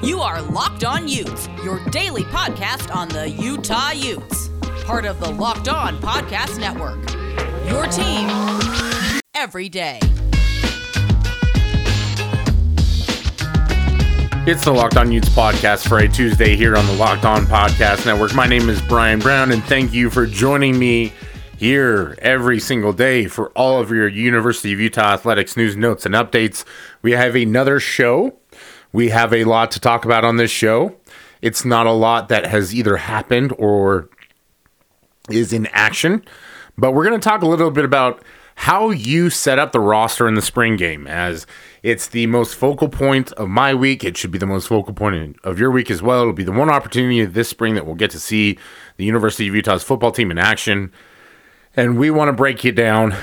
You are Locked On Utes, your daily podcast on the Utah Utes. Part of the Locked On Podcast Network. Your team every day. It's the Locked On Utes podcast for a Tuesday here on the Locked On Podcast Network. My name is Brian Brown, and thank you for joining me here every single day for all of your University of Utah athletics news, notes, and updates. We have another show. We have a lot to talk about on this show. It's not a lot that has either happened or is in action, but we're going to talk a little bit about how you set up the roster in the spring game as it's the most focal point of my week. It should be the most focal point of your week as well. It'll be the one opportunity this spring that we'll get to see the University of Utah's football team in action. And we want to break it down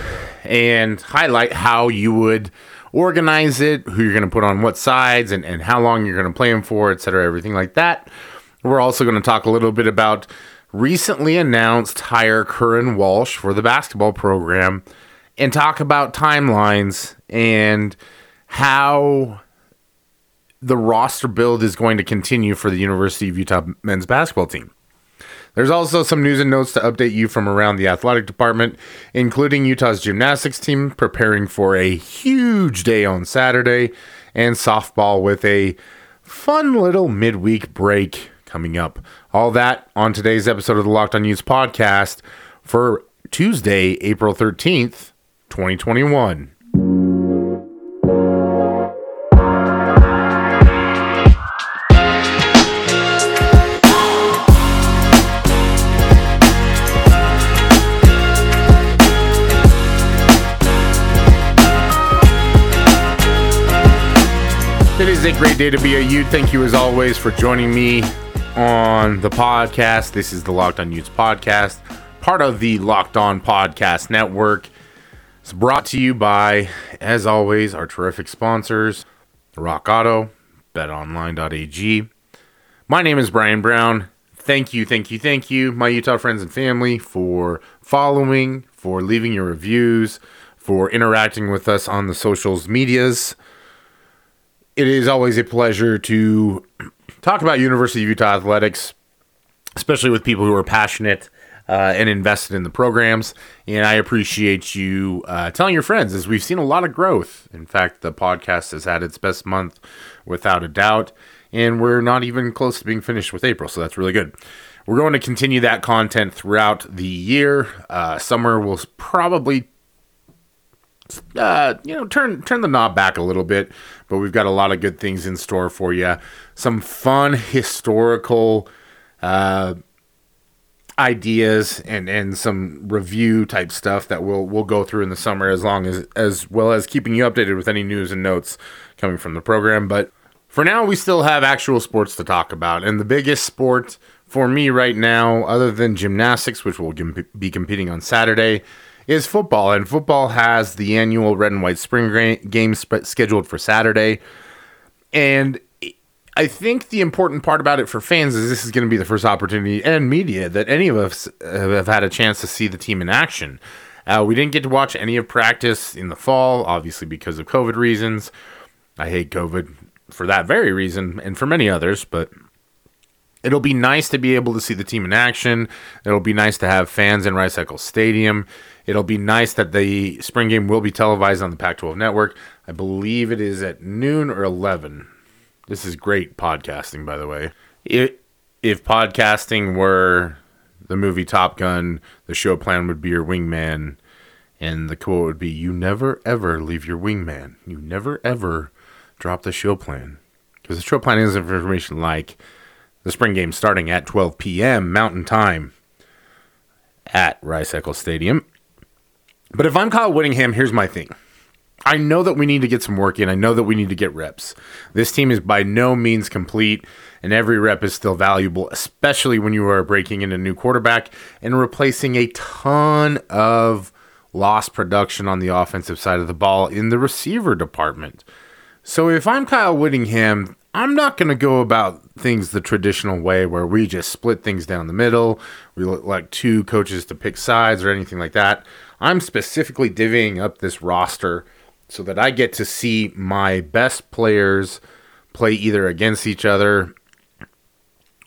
and highlight how you would organize it, who you're going to put on what sides, and, and how long you're going to play them for, etc., everything like that. We're also going to talk a little bit about recently announced hire Curran Walsh for the basketball program and talk about timelines and how the roster build is going to continue for the University of Utah men's basketball team. There's also some news and notes to update you from around the athletic department, including Utah's gymnastics team preparing for a huge day on Saturday, and softball with a fun little midweek break coming up. All that on today's episode of the Locked On Utes podcast for Tuesday, April 13th, 2021. A great day to be a Ute. Thank you, as always, for joining me on the podcast. This is the Locked On Utes podcast, part of the Locked On Podcast Network. It's brought to you by, as always, our terrific sponsors, Rock Auto, BetOnline.ag. My name is Brian Brown. Thank you, thank you, thank you, my Utah friends and family, for following, for leaving your reviews, for interacting with us on the socials medias it is always a pleasure to talk about University of Utah athletics, especially with people who are passionate uh, and invested in the programs. And I appreciate you uh, telling your friends as we've seen a lot of growth. In fact, the podcast has had its best month without a doubt. And we're not even close to being finished with April, so that's really good. We're going to continue that content throughout the year. Uh, summer will probably uh, you know, turn turn the knob back a little bit, but we've got a lot of good things in store for you. Some fun historical uh, ideas and and some review type stuff that we'll we'll go through in the summer, as long as as well as keeping you updated with any news and notes coming from the program. But for now, we still have actual sports to talk about, and the biggest sport for me right now, other than gymnastics, which we'll be competing on Saturday is football, and football has the annual Red and White Spring Games scheduled for Saturday. And I think the important part about it for fans is this is going to be the first opportunity and media that any of us have had a chance to see the team in action. Uh, we didn't get to watch any of practice in the fall, obviously because of COVID reasons. I hate COVID for that very reason and for many others, but it'll be nice to be able to see the team in action. It'll be nice to have fans in Rice Eccles Stadium. It'll be nice that the spring game will be televised on the Pac 12 network. I believe it is at noon or 11. This is great podcasting, by the way. It, if podcasting were the movie Top Gun, the show plan would be your wingman, and the quote would be, You never ever leave your wingman. You never ever drop the show plan. Because the show plan is information like the spring game starting at 12 p.m. Mountain Time at Rice Eccles Stadium. But if I'm Kyle Whittingham, here's my thing. I know that we need to get some work in. I know that we need to get reps. This team is by no means complete, and every rep is still valuable, especially when you are breaking in a new quarterback and replacing a ton of lost production on the offensive side of the ball in the receiver department. So if I'm Kyle Whittingham, I'm not going to go about things the traditional way where we just split things down the middle. We look like two coaches to pick sides or anything like that. I'm specifically divvying up this roster so that I get to see my best players play either against each other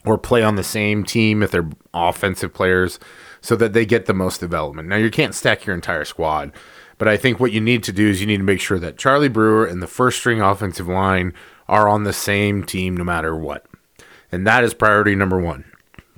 or play on the same team if they're offensive players so that they get the most development. Now, you can't stack your entire squad, but I think what you need to do is you need to make sure that Charlie Brewer and the first string offensive line are on the same team no matter what. And that is priority number one.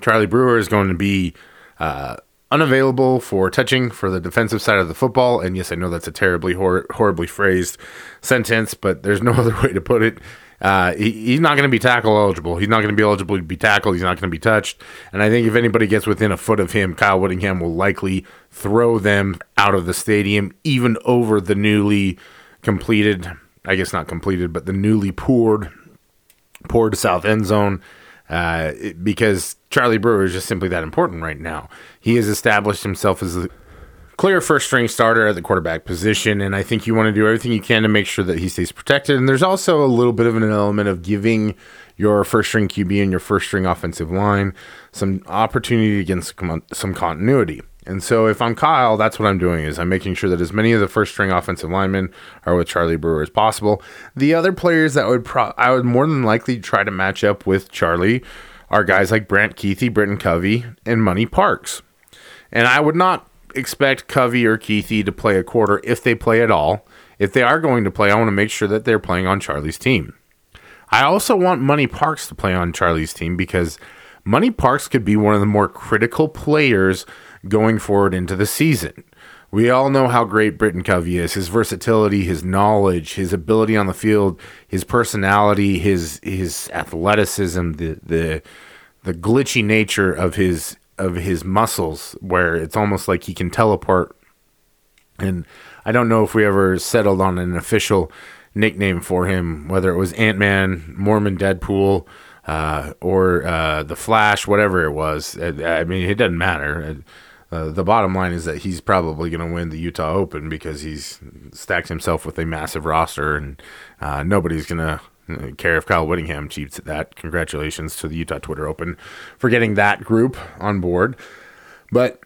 Charlie Brewer is going to be uh, unavailable for touching for the defensive side of the football. And yes, I know that's a terribly hor- horribly phrased sentence, but there's no other way to put it. Uh, he, he's not going to be tackle eligible. He's not going to be eligible to be tackled. He's not going to be touched. And I think if anybody gets within a foot of him, Kyle Whittingham will likely throw them out of the stadium, even over the newly completed, I guess not completed, but the newly poured, poured south end zone. Uh, because Charlie Brewer is just simply that important right now. He has established himself as a clear first string starter at the quarterback position, and I think you want to do everything you can to make sure that he stays protected. And there's also a little bit of an element of giving your first string QB and your first string offensive line some opportunity against some continuity. And so if I'm Kyle, that's what I'm doing is I'm making sure that as many of the first string offensive linemen are with Charlie Brewer as possible. The other players that would pro- I would more than likely try to match up with Charlie are guys like Brant Kuithe, Britton Covey, and Money Parks. And I would not expect Covey or Kuithe to play a quarter if they play at all. If they are going to play, I want to make sure that they're playing on Charlie's team. I also want Money Parks to play on Charlie's team because Money Parks could be one of the more critical players going forward into the season. We all know how great Britton Covey is. His versatility, his knowledge, his ability on the field, his personality, his his athleticism, the the the glitchy nature of his of his muscles, where it's almost like he can teleport. And I don't know if we ever settled on an official nickname for him, whether it was Ant Man, Mormon Deadpool, uh, or uh, the Flash, whatever it was. I mean, it doesn't matter. Uh, the bottom line is that he's probably going to win the Utah Open because he's stacked himself with a massive roster, and uh, nobody's going to uh, care if Kyle Whittingham cheats at that. Congratulations to the Utah Twitter Open for getting that group on board. But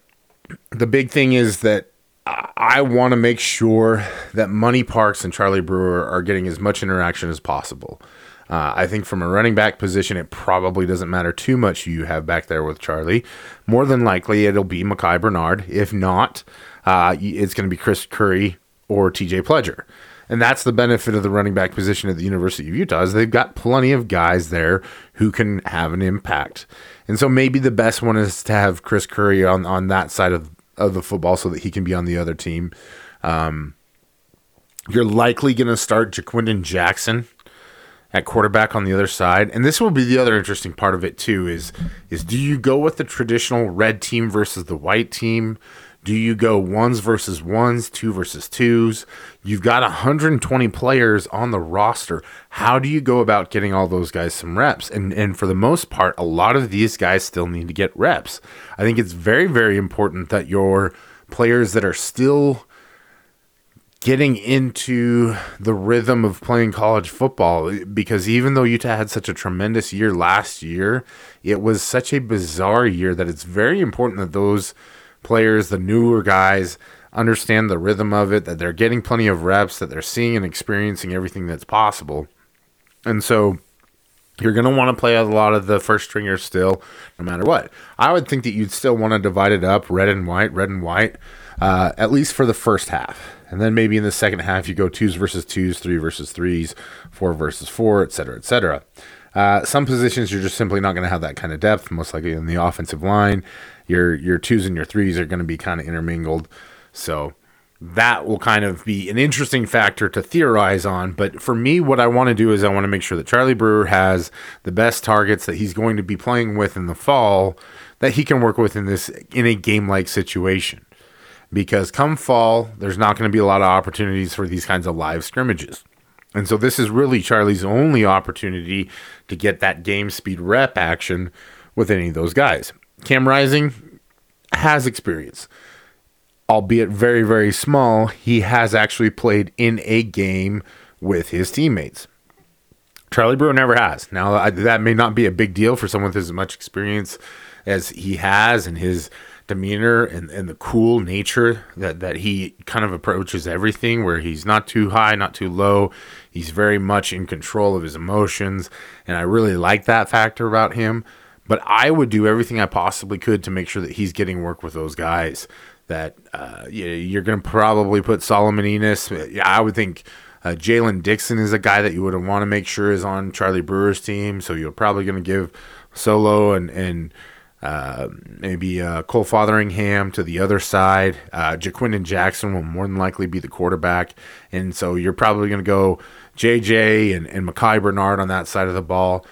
the big thing is that I want to make sure that Money Parks and Charlie Brewer are getting as much interaction as possible. Uh, I think from a running back position, it probably doesn't matter too much who you have back there with Charlie. More than likely, it'll be Micah Bernard. If not, uh, it's going to be Chris Curry or TJ Pledger. And that's the benefit of the running back position at the University of Utah is they've got plenty of guys there who can have an impact. And so maybe the best one is to have Chris Curry on, on that side of, of the football so that he can be on the other team. Um, you're likely going to start Ja'Quinden Jackson at quarterback on the other side. And this will be the other interesting part of it too is is do you go with the traditional red team versus the white team? Do you go ones versus ones, two versus twos? You've got 120 players on the roster. How do you go about getting all those guys some reps? And and for the most part, a lot of these guys still need to get reps. I think it's very very important that your players that are still getting into the rhythm of playing college football because even though Utah had such a tremendous year last year, it was such a bizarre year that it's very important that those players, the newer guys, understand the rhythm of it, that they're getting plenty of reps, that they're seeing and experiencing everything that's possible. And so you're going to want to play a lot of the first stringers still, no matter what. I would think that you'd still want to divide it up red and white, red and white, uh, at least for the first half. And then maybe in the second half, you go twos versus twos, three versus threes, four versus four, et cetera, et cetera. Uh, some positions you're just simply not going to have that kind of depth. Most likely in the offensive line, your your twos and your threes are going to be kind of intermingled. So that will kind of be an interesting factor to theorize on. But for me, what I want to do is I want to make sure that Charlie Brewer has the best targets that he's going to be playing with in the fall that he can work with in this in a game like situation because come fall, there's not going to be a lot of opportunities for these kinds of live scrimmages. And so this is really Charlie's only opportunity to get that game speed rep action with any of those guys. Cam Rising has experience, albeit very, very small. He has actually played in a game with his teammates. Charlie Brewer never has. Now, that may not be a big deal for someone with as much experience as he has and his demeanor and, and the cool nature that, that he kind of approaches everything, where he's not too high, not too low. He's very much in control of his emotions. And I really like that factor about him. But I would do everything I possibly could to make sure that he's getting work with those guys. That uh, you're going to probably put Solomon. Yeah, I would think uh, Jaylen Dixon is a guy that you would want to make sure is on Charlie Brewer's team. So you're probably going to give Solo and and uh, maybe uh, Cole Fotheringham to the other side. Uh, Ja'Quinden Jackson will more than likely be the quarterback, and so you're probably going to go JJ and and Micah Bernard on that side of the ball.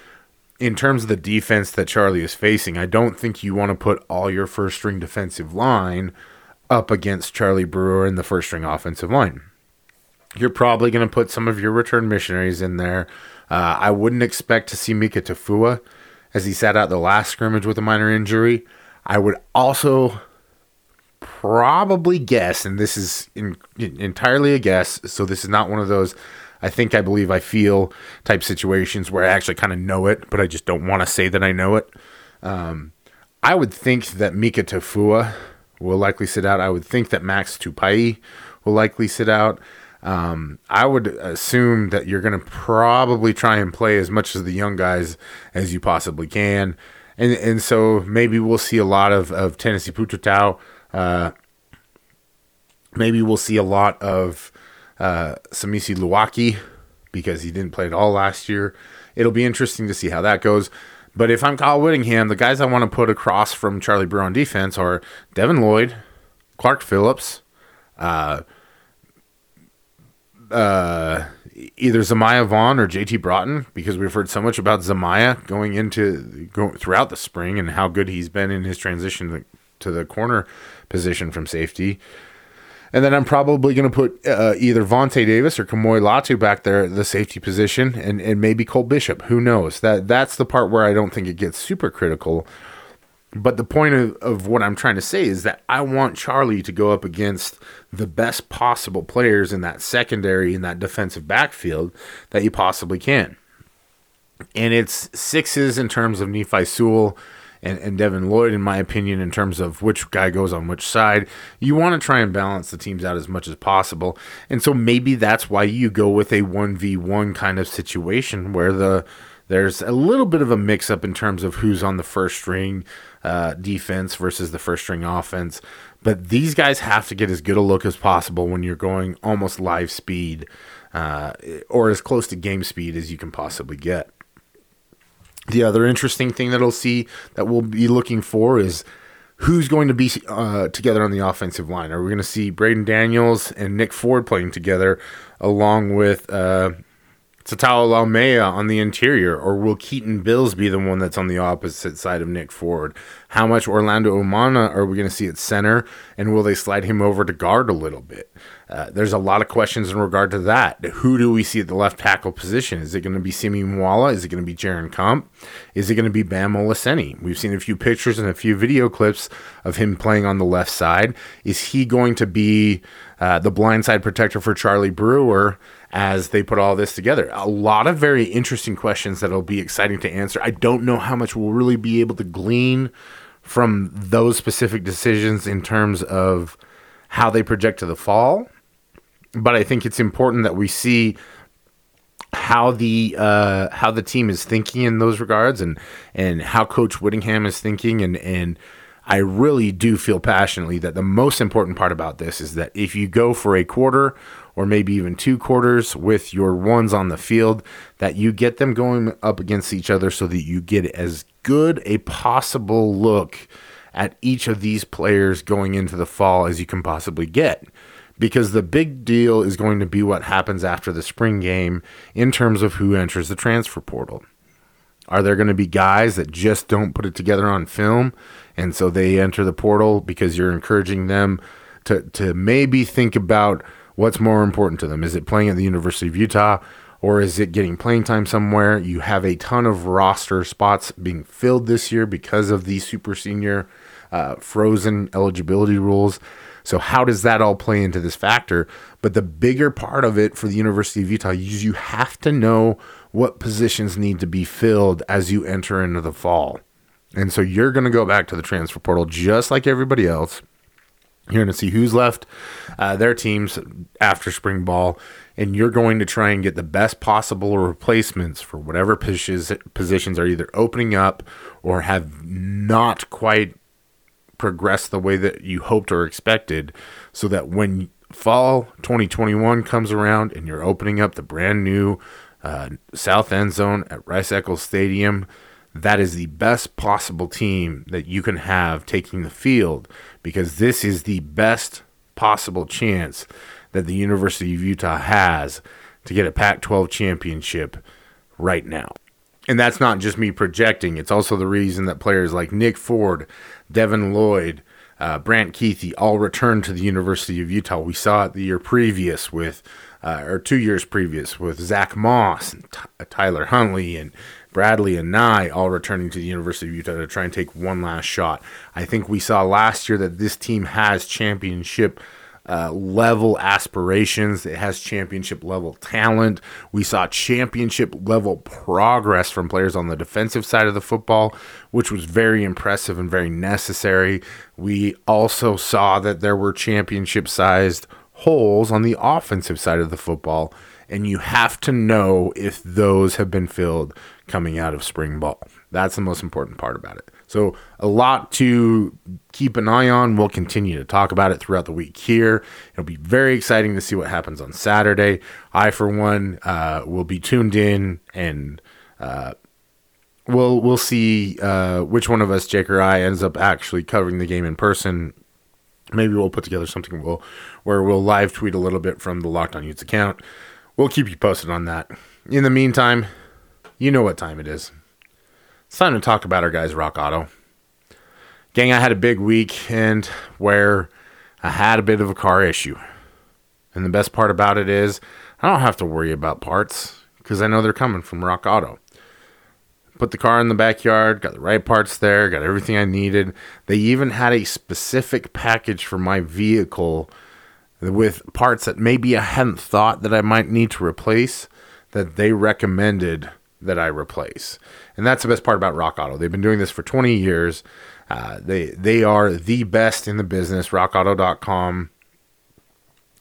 In terms of the defense that Charlie is facing, I don't think you want to put all your first string defensive line up against Charlie Brewer and the first string offensive line. You're probably going to put some of your return missionaries in there. Uh, I wouldn't expect to see Mika Tafua as he sat out the last scrimmage with a minor injury. I would also probably guess, and this is in, in, entirely a guess, so this is not one of those I think, I believe, I feel type situations where I actually kind of know it, but I just don't want to say that I know it. Um, I would think that Mika Tafua will likely sit out. I would think that Max Tupai will likely sit out. Um, I would assume that you're going to probably try and play as much of the young guys as you possibly can. And, and so maybe we'll see a lot of, of Tennessee Pututau. Uh, maybe we'll see a lot of uh, Samisi Luwaki because he didn't play at all last year. It'll be interesting to see how that goes. But if I'm Kyle Whittingham, the guys I want to put across from Charlie Brewer on defense are Devin Lloyd, Clark Phillips, uh, uh, either Zemaiah Vaughn or JT Broughton because we've heard so much about Zemaiah going into go, throughout the spring and how good he's been in his transition to, to the corner position from safety. And then I'm probably going to put uh, either Vontae Davis or Kamo'i Latu back there at the safety position, and, and maybe Cole Bishop. Who knows? That that's the part where I don't think it gets super critical. But the point of, of what I'm trying to say is that I want Charlie to go up against the best possible players in that secondary in that defensive backfield that you possibly can. And it's sixes in terms of Nephi Sewell and, and Devin Lloyd, in my opinion, in terms of which guy goes on which side. You want to try and balance the teams out as much as possible. And so maybe that's why you go with a 1v1 kind of situation where the there's a little bit of a mix up in terms of who's on the first string uh, defense versus the first string offense. But these guys have to get as good a look as possible when you're going almost live speed uh, or as close to game speed as you can possibly get. The other interesting thing that I'll see that we'll be looking for is who's going to be uh, together on the offensive line. Are we going to see Braden Daniels and Nick Ford playing together along with uh, Tatao Laumea on the interior, or will Keaton Bills be the one that's on the opposite side of Nick Ford? How much Orlando Umana are we going to see at center, and will they slide him over to guard a little bit? Uh, there's a lot of questions in regard to that. Who do we see at the left tackle position? Is it going to be Simi Moala? Is it going to be Jaren Kump? Is it going to be Bam Olaseni? We've seen a few pictures and a few video clips of him playing on the left side. Is he going to be uh, the blindside protector for Charlie Brewer as they put all this together? A lot of very interesting questions that'll be exciting to answer. I don't know how much we'll really be able to glean from those specific decisions in terms of how they project to the fall but I think it's important that we see how the uh, how the team is thinking in those regards, and and how Coach Whittingham is thinking, and and I really do feel passionately that the most important part about this is that if you go for a quarter or maybe even two quarters with your ones on the field, that you get them going up against each other so that you get as good a possible look at each of these players going into the fall as you can possibly get because the big deal is going to be what happens after the spring game in terms of who enters the transfer portal. Are there going to be guys that just don't put it together on film and so they enter the portal because you're encouraging them to to maybe think about what's more important to them? Is it playing at the University of Utah or is it getting playing time somewhere? You have a ton of roster spots being filled this year because of the super senior uh, frozen eligibility rules. So how does that all play into this factor? But the bigger part of it for the University of Utah is you have to know what positions need to be filled as you enter into the fall. And so you're going to go back to the transfer portal just like everybody else. You're going to see who's left uh, their teams after spring ball, and you're going to try and get the best possible replacements for whatever positions, are either opening up or have not quite progressed the way that you hoped or expected, so that when fall 2021 comes around and you're opening up the brand new uh, south end zone at Rice Eccles Stadium, that is the best possible team that you can have taking the field because this is the best possible chance that the University of Utah has to get a Pac 12 championship right now. And that's not just me projecting, it's also the reason that players like Nick Ford, Devin Lloyd, uh, Brant Kuithe all returned to the University of Utah. We saw it the year previous with, uh, or two years previous with Zach Moss and T- Tyler Huntley and Bradlee Anae all returning to the University of Utah to try and take one last shot. I think we saw last year that this team has championship uh, level aspirations. It has championship level talent. We saw championship level progress from players on the defensive side of the football, which was very impressive and very necessary. We also saw that there were championship sized holes on the offensive side of the football. And you have to know if those have been filled coming out of spring ball. That's the most important part about it. So, a lot to keep an eye on. We'll continue to talk about it throughout the week here. It'll be very exciting to see what happens on Saturday. I, for one, uh, will be tuned in and uh, we'll we'll see uh, which one of us, Jake or I, ends up actually covering the game in person. Maybe we'll put together something we'll, where we'll live tweet a little bit from the Locked On Utes account. We'll keep you posted on that. In the meantime, you know what time it is. It's time to talk about our guys, Rock Auto. Gang, I had a big weekend where I had a bit of a car issue. And the best part about it is I don't have to worry about parts because I know they're coming from Rock Auto. Put the car in the backyard, got the right parts there, got everything I needed. They even had a specific package for my vehicle with parts that maybe I hadn't thought that I might need to replace that they recommended that I replace. And that's the best part about Rock Auto. They've been doing this for 20 years. Uh, they they are the best in the business. RockAuto.com.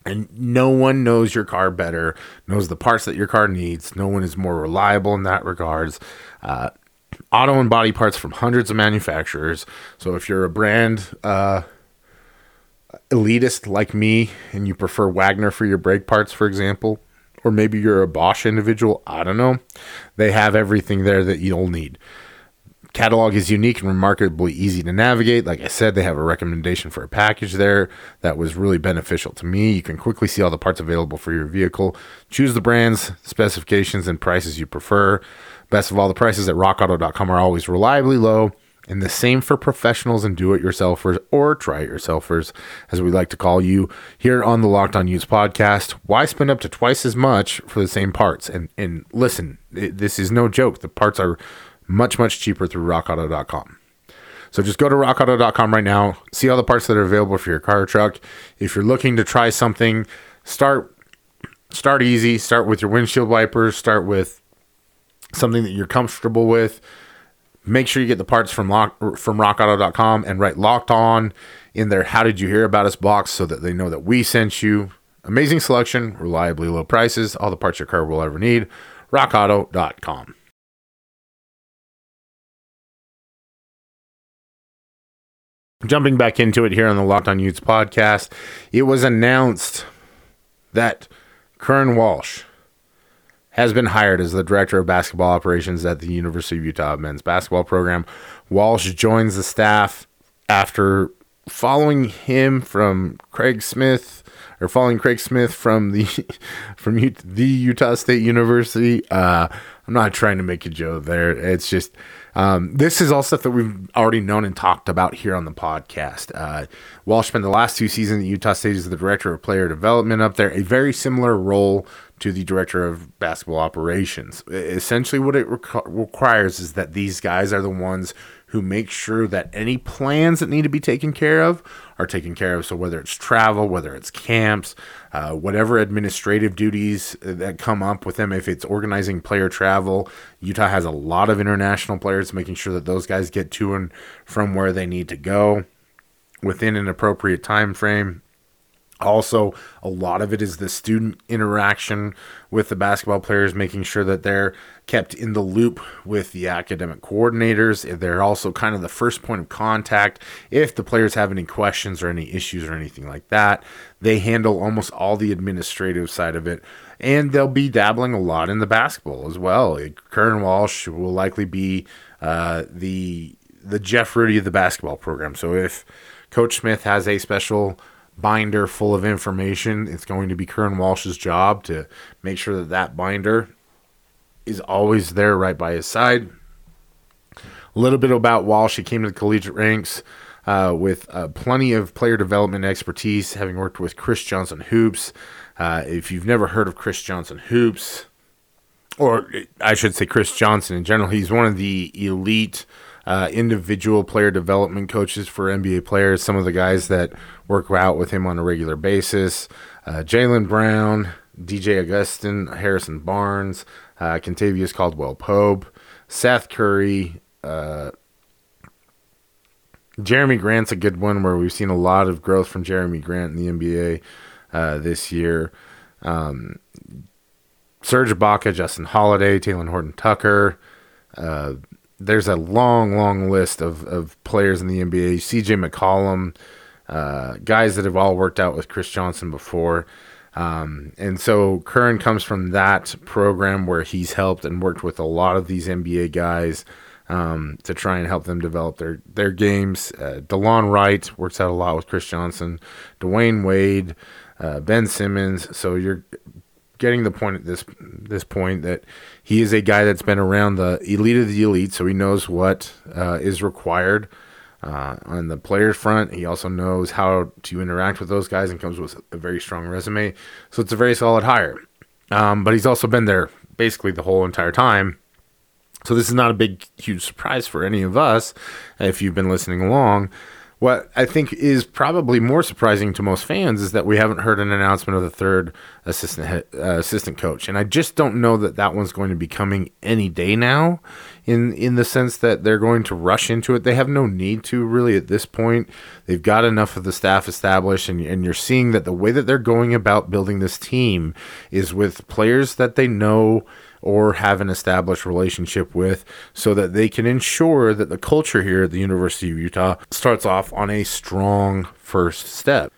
And no one knows your car better, knows the parts that your car needs. No one is more reliable in that regards. Uh, auto and body parts from hundreds of manufacturers. So if you're a brand uh, elitist like me and you prefer Wagner for your brake parts, for example, or maybe you're a Bosch individual, I don't know. They have everything there that you'll need. Catalog is unique and remarkably easy to navigate. Like I said, they have a recommendation for a package there that was really beneficial to me. You can quickly see all the parts available for your vehicle. Choose the brands, specifications, and prices you prefer. Best of all, the prices at rockauto.com are always reliably low and the same for professionals and do it yourselfers or try it yourselfers, as we like to call you here on the Locked On Utes podcast. Why spend up to twice as much for the same parts? And and listen, it, this is no joke. The parts are much, much cheaper through rockauto.com. So just go to rockauto.com right now, see all the parts that are available for your car or truck. If you're looking to try something, start start easy. Start with your windshield wipers. Start with something that you're comfortable with Make sure you get the parts from lock, from rockauto.com and write locked on in their how did you hear about us box so that they know that we sent you. Amazing selection, reliably low prices, all the parts your car will ever need. rockauto.com. Jumping back into it here on the Locked On Utes podcast, it was announced that Curran Walsh has been hired as the director of basketball operations at the University of Utah men's basketball program. Walsh joins the staff after following him from Craig Smith or following Craig Smith from the from U- the Utah State University. Uh, I'm not trying to make a joke there. It's just um, this is all stuff that we've already known and talked about here on the podcast. Uh, Walsh spent the last two seasons at Utah State as the director of player development up there, a very similar role to the director of basketball operations. Essentially, what it requires is that these guys are the ones who make sure that any plans that need to be taken care of are taken care of. So whether it's travel, whether it's camps, uh, whatever administrative duties that come up with them, if it's organizing player travel, Utah has a lot of international players, making sure that those guys get to and from where they need to go within an appropriate time frame. Also, a lot of it is the student interaction with the basketball players, making sure that they're kept in the loop with the academic coordinators. They're also kind of the first point of contact. If the players have any questions or any issues or anything like that, they handle almost all the administrative side of it. And they'll be dabbling a lot in the basketball as well. Curran Walsh will likely be uh, the the Jeff Rudy of the basketball program. So if Coach Smith has a special binder full of information. It's going to be Curran Walsh's job to make sure that that binder is always there right by his side. A little bit about Walsh. He came to the collegiate ranks uh, with uh, plenty of player development expertise, having worked with Chris Johnson Hoops. Uh, if you've never heard of Chris Johnson Hoops, or I should say Chris Johnson in general, he's one of the elite uh, individual player development coaches for NBA players. Some of the guys that work out with him on a regular basis uh, Jaylen Brown, DJ Augustin, Harrison Barnes, uh, Kentavious Caldwell Pope, Seth Curry. Uh, Jerami Grant's a good one where we've seen a lot of growth from Jerami Grant in the NBA uh, this year. Um, Serge Ibaka, Justin Holiday, Talen Horton Tucker, uh, there's a long, long list of, of players in the NBA. CJ McCollum, uh, guys that have all worked out with Chris Johnson before. Um, and so Curran comes from that program where he's helped and worked with a lot of these NBA guys um, to try and help them develop their their games. Uh, Delon Wright works out a lot with Chris Johnson, Dwyane Wade, uh, Ben Simmons. So you're getting the point at this this point that he is a guy that's been around the elite of the elite, so he knows what uh, is required uh, on the players front. He also knows how to interact with those guys and comes with a very strong resume. So it's a very solid hire. Um, but he's also been there basically the whole entire time. So this is not a big, huge surprise for any of us if you've been listening along. What I think is probably more surprising to most fans is that we haven't heard an announcement of the third assistant uh, assistant coach, and I just don't know that that one's going to be coming any day now. In in the sense that they're going to rush into it, they have no need to really at this point. They've got enough of the staff established, and and you're seeing that the way that they're going about building this team is with players that they know or have an established relationship with so that they can ensure that the culture here at the University of Utah starts off on a strong first step.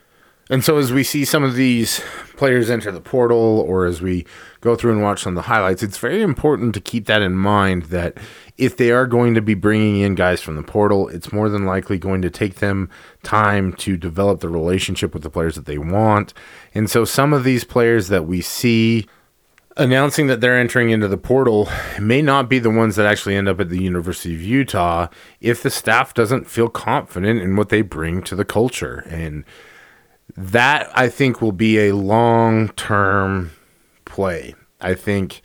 And so, as we see some of these players enter the portal, or as we go through and watch some of the highlights, it's very important to keep that in mind that if they are going to be bringing in guys from the portal, it's more than likely going to take them time to develop the relationship with the players that they want. And so, some of these players that we see announcing that they're entering into the portal may not be the ones that actually end up at the University of Utah if the staff doesn't feel confident in what they bring to the culture. And that I think will be a long term play. I think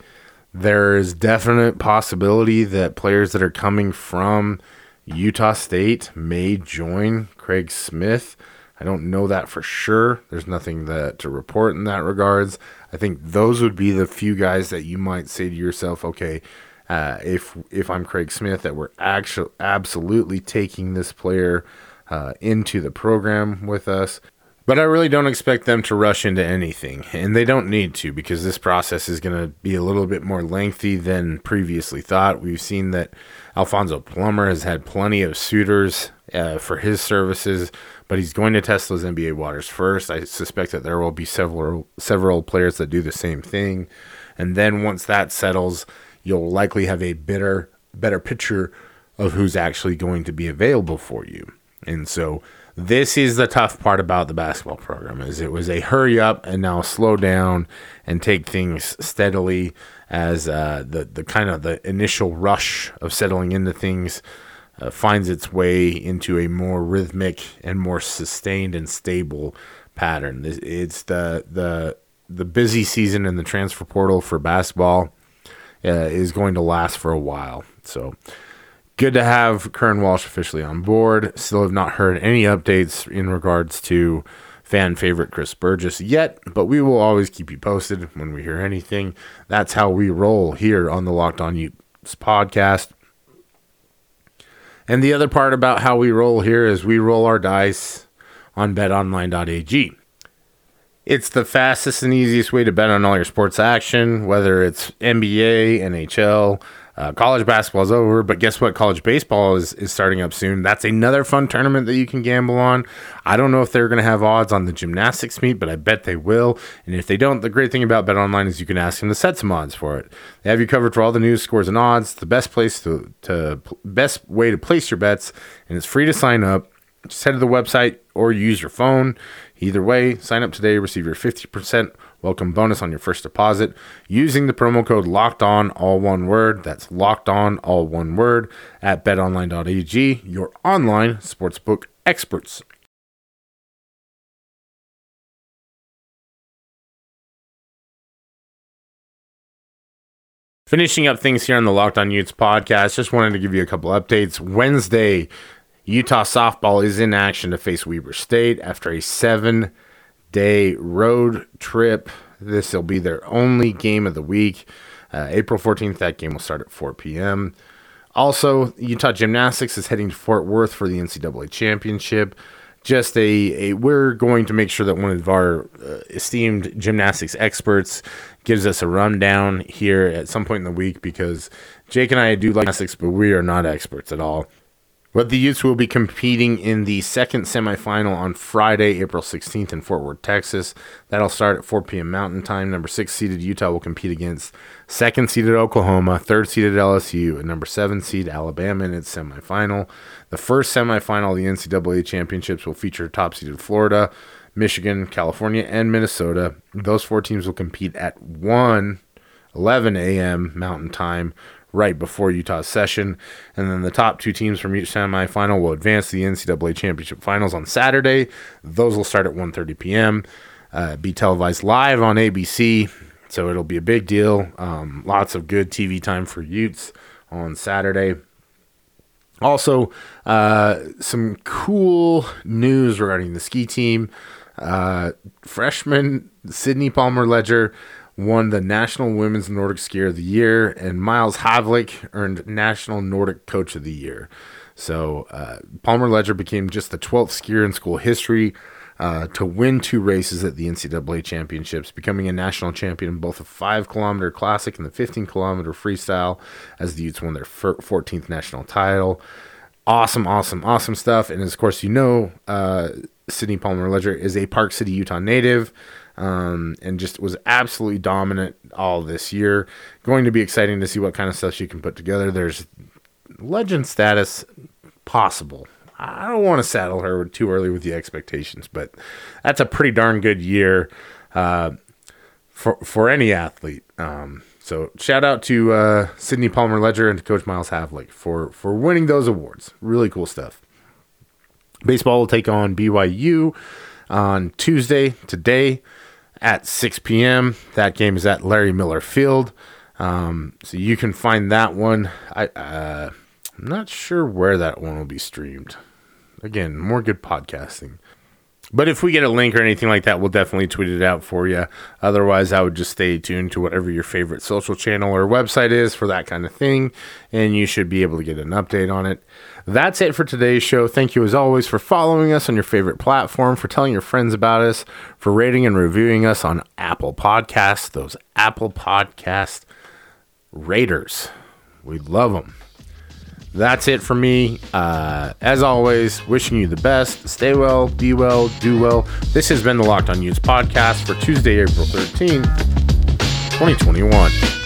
there is definite possibility that players that are coming from Utah State may join Craig Smith. I don't know that for sure. There's nothing that to report in that regards. I think those would be the few guys that you might say to yourself, okay, uh, if if I'm Craig Smith, that we're actually absolutely taking this player uh, into the program with us. But I really don't expect them to rush into anything, and they don't need to because this process is going to be a little bit more lengthy than previously thought. We've seen that Alfonso Plummer has had plenty of suitors uh, for his services, but he's going to test those NBA waters first. I suspect that there will be several several players that do the same thing, and then once that settles, you'll likely have a better better picture of who's actually going to be available for you. And so this is the tough part about the basketball program is it was a hurry up and now slow down and take things steadily as uh, the the kind of the initial rush of settling into things uh, finds its way into a more rhythmic and more sustained and stable pattern. It's the the the busy season in the transfer portal for basketball uh, is going to last for a while. So good to have Curran Walsh officially on board. Still have not heard any updates in regards to fan favorite Chris Burgess yet, but we will always keep you posted when we hear anything. That's how we roll here on the Locked On Utes podcast. And the other part about how we roll here is we roll our dice on betonline.ag. It's the fastest and easiest way to bet on all your sports action, whether it's NBA, NHL, uh, college basketball is over, but guess what? College baseball is, is starting up soon. That's another fun tournament that you can gamble on. I don't know if they're going to have odds on the gymnastics meet, but I bet they will. And if they don't, the great thing about Bet Online is you can ask them to set some odds for it. They have you covered for all the news, scores, and odds. The best place to, to best way to place your bets, and it's free to sign up. Just head to the website or use your phone. Either way, sign up today, receive your 50% welcome bonus on your first deposit using the promo code locked on all one word that's locked on all one word at betonline.ag your online sportsbook experts Finishing up things here on the Locked On Utes podcast, just wanted to give you a couple updates. Wednesday, Utah softball is in action to face Weber State after a seven day road trip. This will be their only game of the week. Uh, April 14th, that game will start at 4 p.m. Also, Utah Gymnastics is heading to Fort Worth for the NCAA Championship. Just a, a we're going to make sure that one of our uh, esteemed gymnastics experts gives us a rundown here at some point in the week because Jake and I do like gymnastics, but we are not experts at all. But the Utes will be competing in the second semifinal on Friday, April 16th in Fort Worth, Texas. That'll start at 4 p.m. Mountain Time. Number six seeded Utah will compete against second seeded Oklahoma, third seeded LSU, and number seven seed Alabama in its semifinal. The first semifinal of the NCAA championships will feature top seeded Florida, Michigan, California, and Minnesota. Those four teams will compete at 1 11 a.m. Mountain Time right before Utah's session. And then the top two teams from each semifinal will advance to the NCAA championship finals on Saturday. Those will start at 1.30 p.m., uh, be televised live on ABC. So it'll be a big deal. Um, lots of good TV time for Utes on Saturday. Also, uh, some cool news regarding the ski team. Uh, freshman Sydney Palmer Leger won the National Women's Nordic Skier of the Year, and Miles Havlik earned National Nordic Coach of the Year. So uh, Palmer Leger became just the 12th skier in school history uh, to win two races at the NCAA championships, becoming a national champion in both the 5 kilometer classic and the 15 kilometer freestyle as the Utes won their 14th national title. Awesome, awesome, awesome stuff. And as of course, you know, uh, Sydney Palmer Leger is a Park City, Utah native um, and just was absolutely dominant all this year. Going to be exciting to see what kind of stuff she can put together. There's legend status possible. I don't want to saddle her too early with the expectations, but that's a pretty darn good year uh, for for any athlete. Um, so shout out to uh, Sydney Palmer Leger and to Coach Miles Havlik for for winning those awards. Really cool stuff. Baseball will take on BYU on Tuesday today at 6 p.m. That game is at Larry Miller Field. Um, so you can find that one. I, uh, I'm not sure where that one will be streamed. Again, more good podcasting. But if we get a link or anything like that, we'll definitely tweet it out for you. Otherwise, I would just stay tuned to whatever your favorite social channel or website is for that kind of thing, and you should be able to get an update on it. That's it for today's show. Thank you, as always, for following us on your favorite platform, for telling your friends about us, for rating and reviewing us on Apple Podcasts, those Apple Podcast raters. We love them that's it for me. Uh, as always, wishing you the best. Stay well, be well, do well. This has been the Locked On Utes podcast for Tuesday, April 13th, 2021.